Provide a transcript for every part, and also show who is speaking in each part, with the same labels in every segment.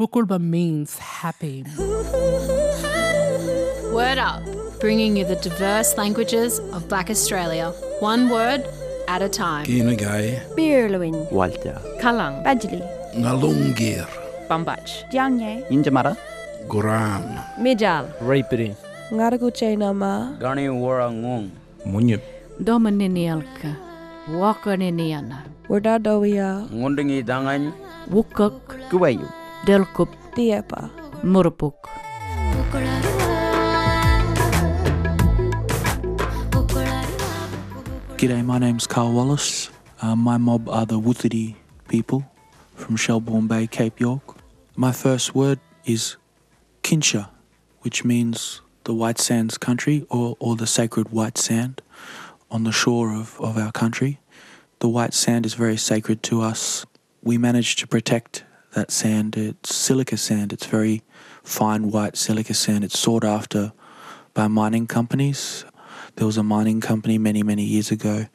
Speaker 1: Pukulba means happy.
Speaker 2: Word Up, bringing you the diverse languages of Black Australia, one word at a time.
Speaker 3: Kinagay,
Speaker 4: Birluin,
Speaker 5: Walter,
Speaker 4: Kalang, Badjali,
Speaker 3: Ngalungir,
Speaker 4: Bambach, Jiangye,
Speaker 5: Injamara,
Speaker 3: Guram,
Speaker 4: Mijal,
Speaker 6: Rapiri,
Speaker 4: Ngaraguche Nama,
Speaker 5: Gani Warangong,
Speaker 3: Munyip,
Speaker 2: Domaninialka, Wakaniniana,
Speaker 4: Wardadowia,
Speaker 5: Ngundingi Dangan,
Speaker 2: Wukuk,
Speaker 5: Kuwayu,
Speaker 2: Delkup,
Speaker 4: Diepa.
Speaker 2: Murupuk.
Speaker 7: G'day, my name's Carl Wallace. Uh, my mob are the Wuthidi people from Shelburne Bay, Cape York. My first word is Kinsha, which means the white sands country or, or the sacred white sand on the shore of, of our country. The white sand is very sacred to us. We managed to protect that sand. It's silica sand, it's very fine white silica sand. It's sought after by mining companies. There was a mining company many, many years ago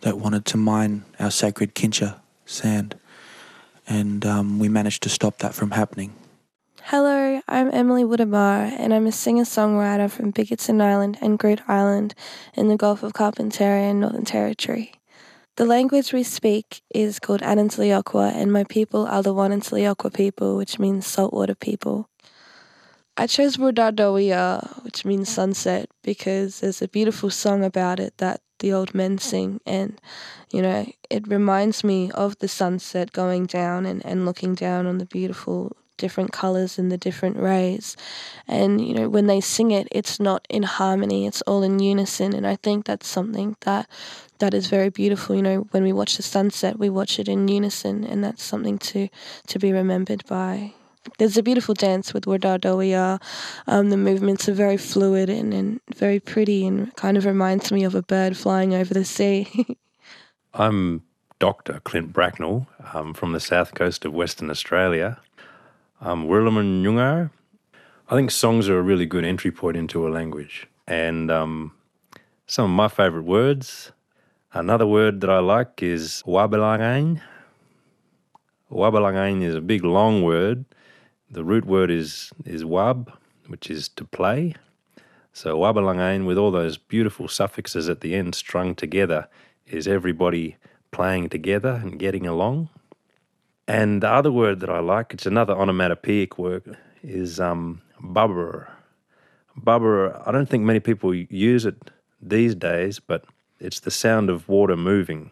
Speaker 7: that wanted to mine our sacred Kincha sand, and um, we managed to stop that from happening.
Speaker 4: Hello, I'm Emily Wurramara, and I'm a singer songwriter from Bickerton Island and Groote Eylandt in the Gulf of Carpentaria and Northern Territory. The language we speak is called Anindilyakwa, and my people are the Wanantaliokwa people, which means saltwater people. I chose Wardadowia, which means sunset, because there's a beautiful song about it that the old men sing, and you know, it reminds me of the sunset going down and, and looking down on the beautiful different colors and the different rays. And, you know, when they sing it, it's not in harmony, it's all in unison. And I think that's something that that is very beautiful. You know, when we watch the sunset, we watch it in unison, and that's something to, to be remembered by. There's a beautiful dance with Wardadoia. Um, the movements are very fluid and, and very pretty and kind of reminds me of a bird flying over the sea.
Speaker 8: I'm Dr. Clint Bracknell um, from the south coast of Western Australia. Wirlaman Nyungar. I think songs are a really good entry point into a language. And um, some of my favourite words, another word that I like is wabalangain. Wabalangain is a big long word. The root word is, is wab, which is to play. So wabalangain, with all those beautiful suffixes at the end strung together, is everybody playing together and getting along. And the other word that I like, it's another onomatopoeic word, is um, bubber. Bubber, I don't think many people use it these days, but it's the sound of water moving.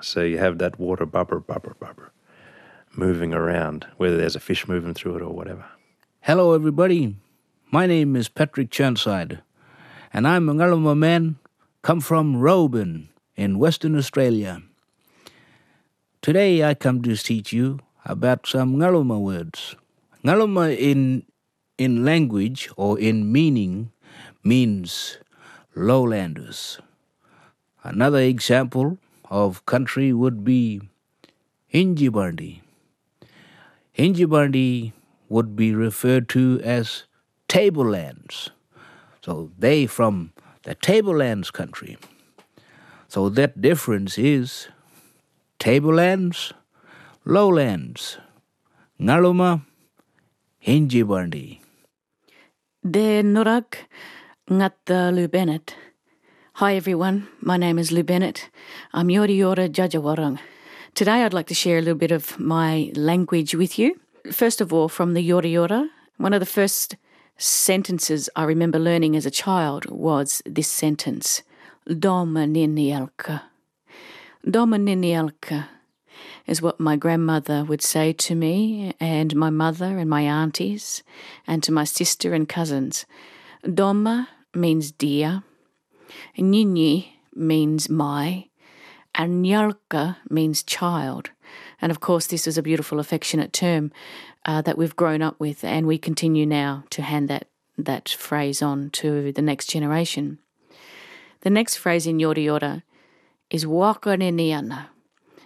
Speaker 8: So you have that water bubber, bubber, bubber, moving around, whether there's a fish moving through it or whatever.
Speaker 6: Hello, everybody. My name is Patrick Churnside, and I'm a Ngaluma man, come from Roebourne in Western Australia. Today I come to teach you about some Ngaluma words. Ngaluma in, in language or in meaning means lowlanders. Another example of country would be Hinjibandi. Hinjibandi would be referred to as tablelands. So they from the tablelands country. So that difference is tablelands, lowlands, Ngaluma, Hinjibandi.
Speaker 2: De Nurak Ngatta Lou Bennett. Hi everyone, my name is Lou Bennett. I'm Yorta Yorta Jajawarang. Today I'd like to share a little bit of my language with you. First of all, from the Yorta Yorta, one of the first sentences I remember learning as a child was this sentence Domaninialka. Domaninialka is what my grandmother would say to me, and my mother, and my aunties, and to my sister and cousins. Doma means dear, Nini means my, and Nyalka means child. And of course, this is a beautiful, affectionate term uh, that we've grown up with, and we continue now to hand that, that phrase on to the next generation. The next phrase in Yorta Yorta is Wakaniniana.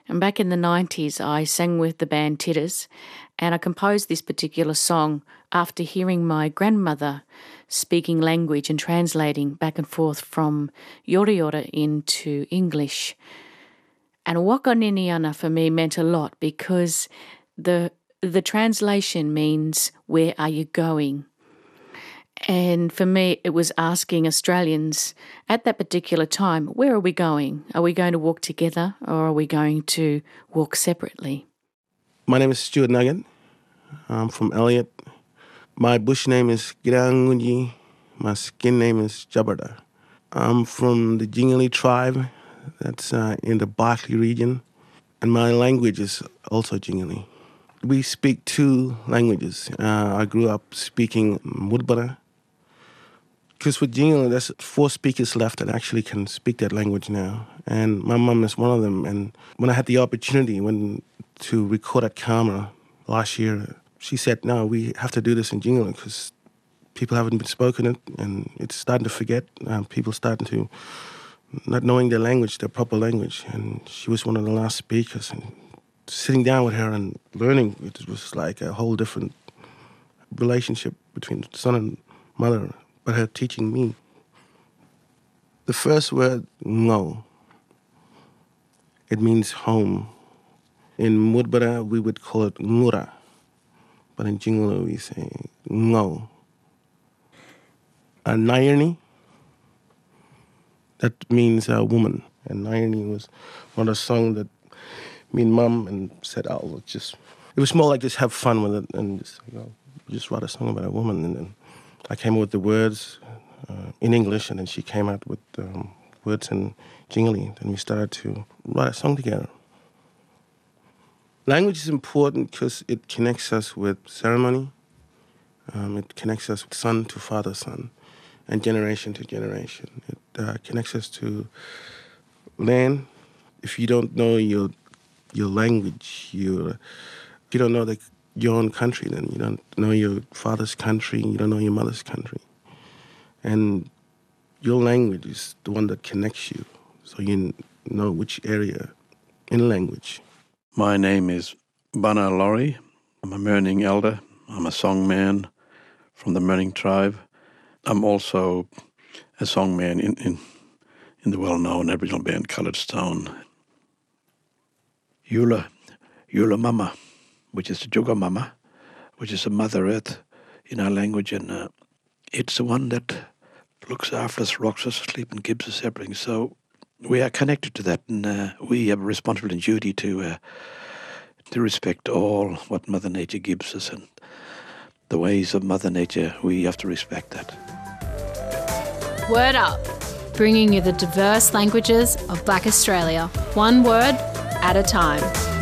Speaker 2: And back in the 90s, I sang with the band Tiddas, and I composed this particular song after hearing my grandmother speaking language and translating back and forth from Yorta Yorta into English. And Wakaniniana for me meant a lot because the the translation means, Where are you going? And for me, it was asking Australians at that particular time, Where are we going? Are we going to walk together or are we going to walk separately?
Speaker 9: My name is Stuart Nugget. I'm from Elliot. My bush name is Girangunji. My skin name is Jabarda. I'm from the Jingali tribe, that's uh, in the Barkly region, and my language is also Jingali. We speak two languages. Uh, I grew up speaking Mudbara, because with Jingali, there's four speakers left that actually can speak that language now, and my mum is one of them. And when I had the opportunity when to record at camera last year, she said, "No, we have to do this in Jingali because people haven't been spoken it, and it's starting to forget. People starting to not knowing their language, their proper language. And she was one of the last speakers. And sitting down with her and learning, it was like a whole different relationship between son and mother. But her teaching me. The first word, no. It means home. In Mudbara, we would call it ngura. But in Jingala, we say no a Nayani. That means a woman. And Nayani was one of the songs that me and mom and said, oh, just, it was more like just have fun with it and just, you know, just write a song about a woman. And then I came up with the words uh, in English and then she came out with um, words in Jingli. and we started to write a song together. Language is important because it connects us with ceremony. Um, it connects us with son to father, son and generation to generation. It uh, connects us to land. If you don't know your your language, you if you don't know the, your own country, then you don't know your father's country, you don't know your mother's country, and your language is the one that connects you, so you know which area in language.
Speaker 10: My name is Buna Lawrie. I'm a Mirning elder. I'm a songman from the Mirning tribe. I'm also a songman in, in, in the well known Aboriginal band Coloured Stone. Eula, Eula Mama, which is the Juga Mama, which is a Mother Earth in our language, and uh, it's the one that looks after us, rocks us asleep, and gives us everything. So we are connected to that, and uh, we have a responsibility and duty to uh, to respect all what Mother Nature gives us, and the ways of Mother Nature, we have to respect that.
Speaker 11: Word Up, bringing you the diverse languages of Black Australia, one word at a time.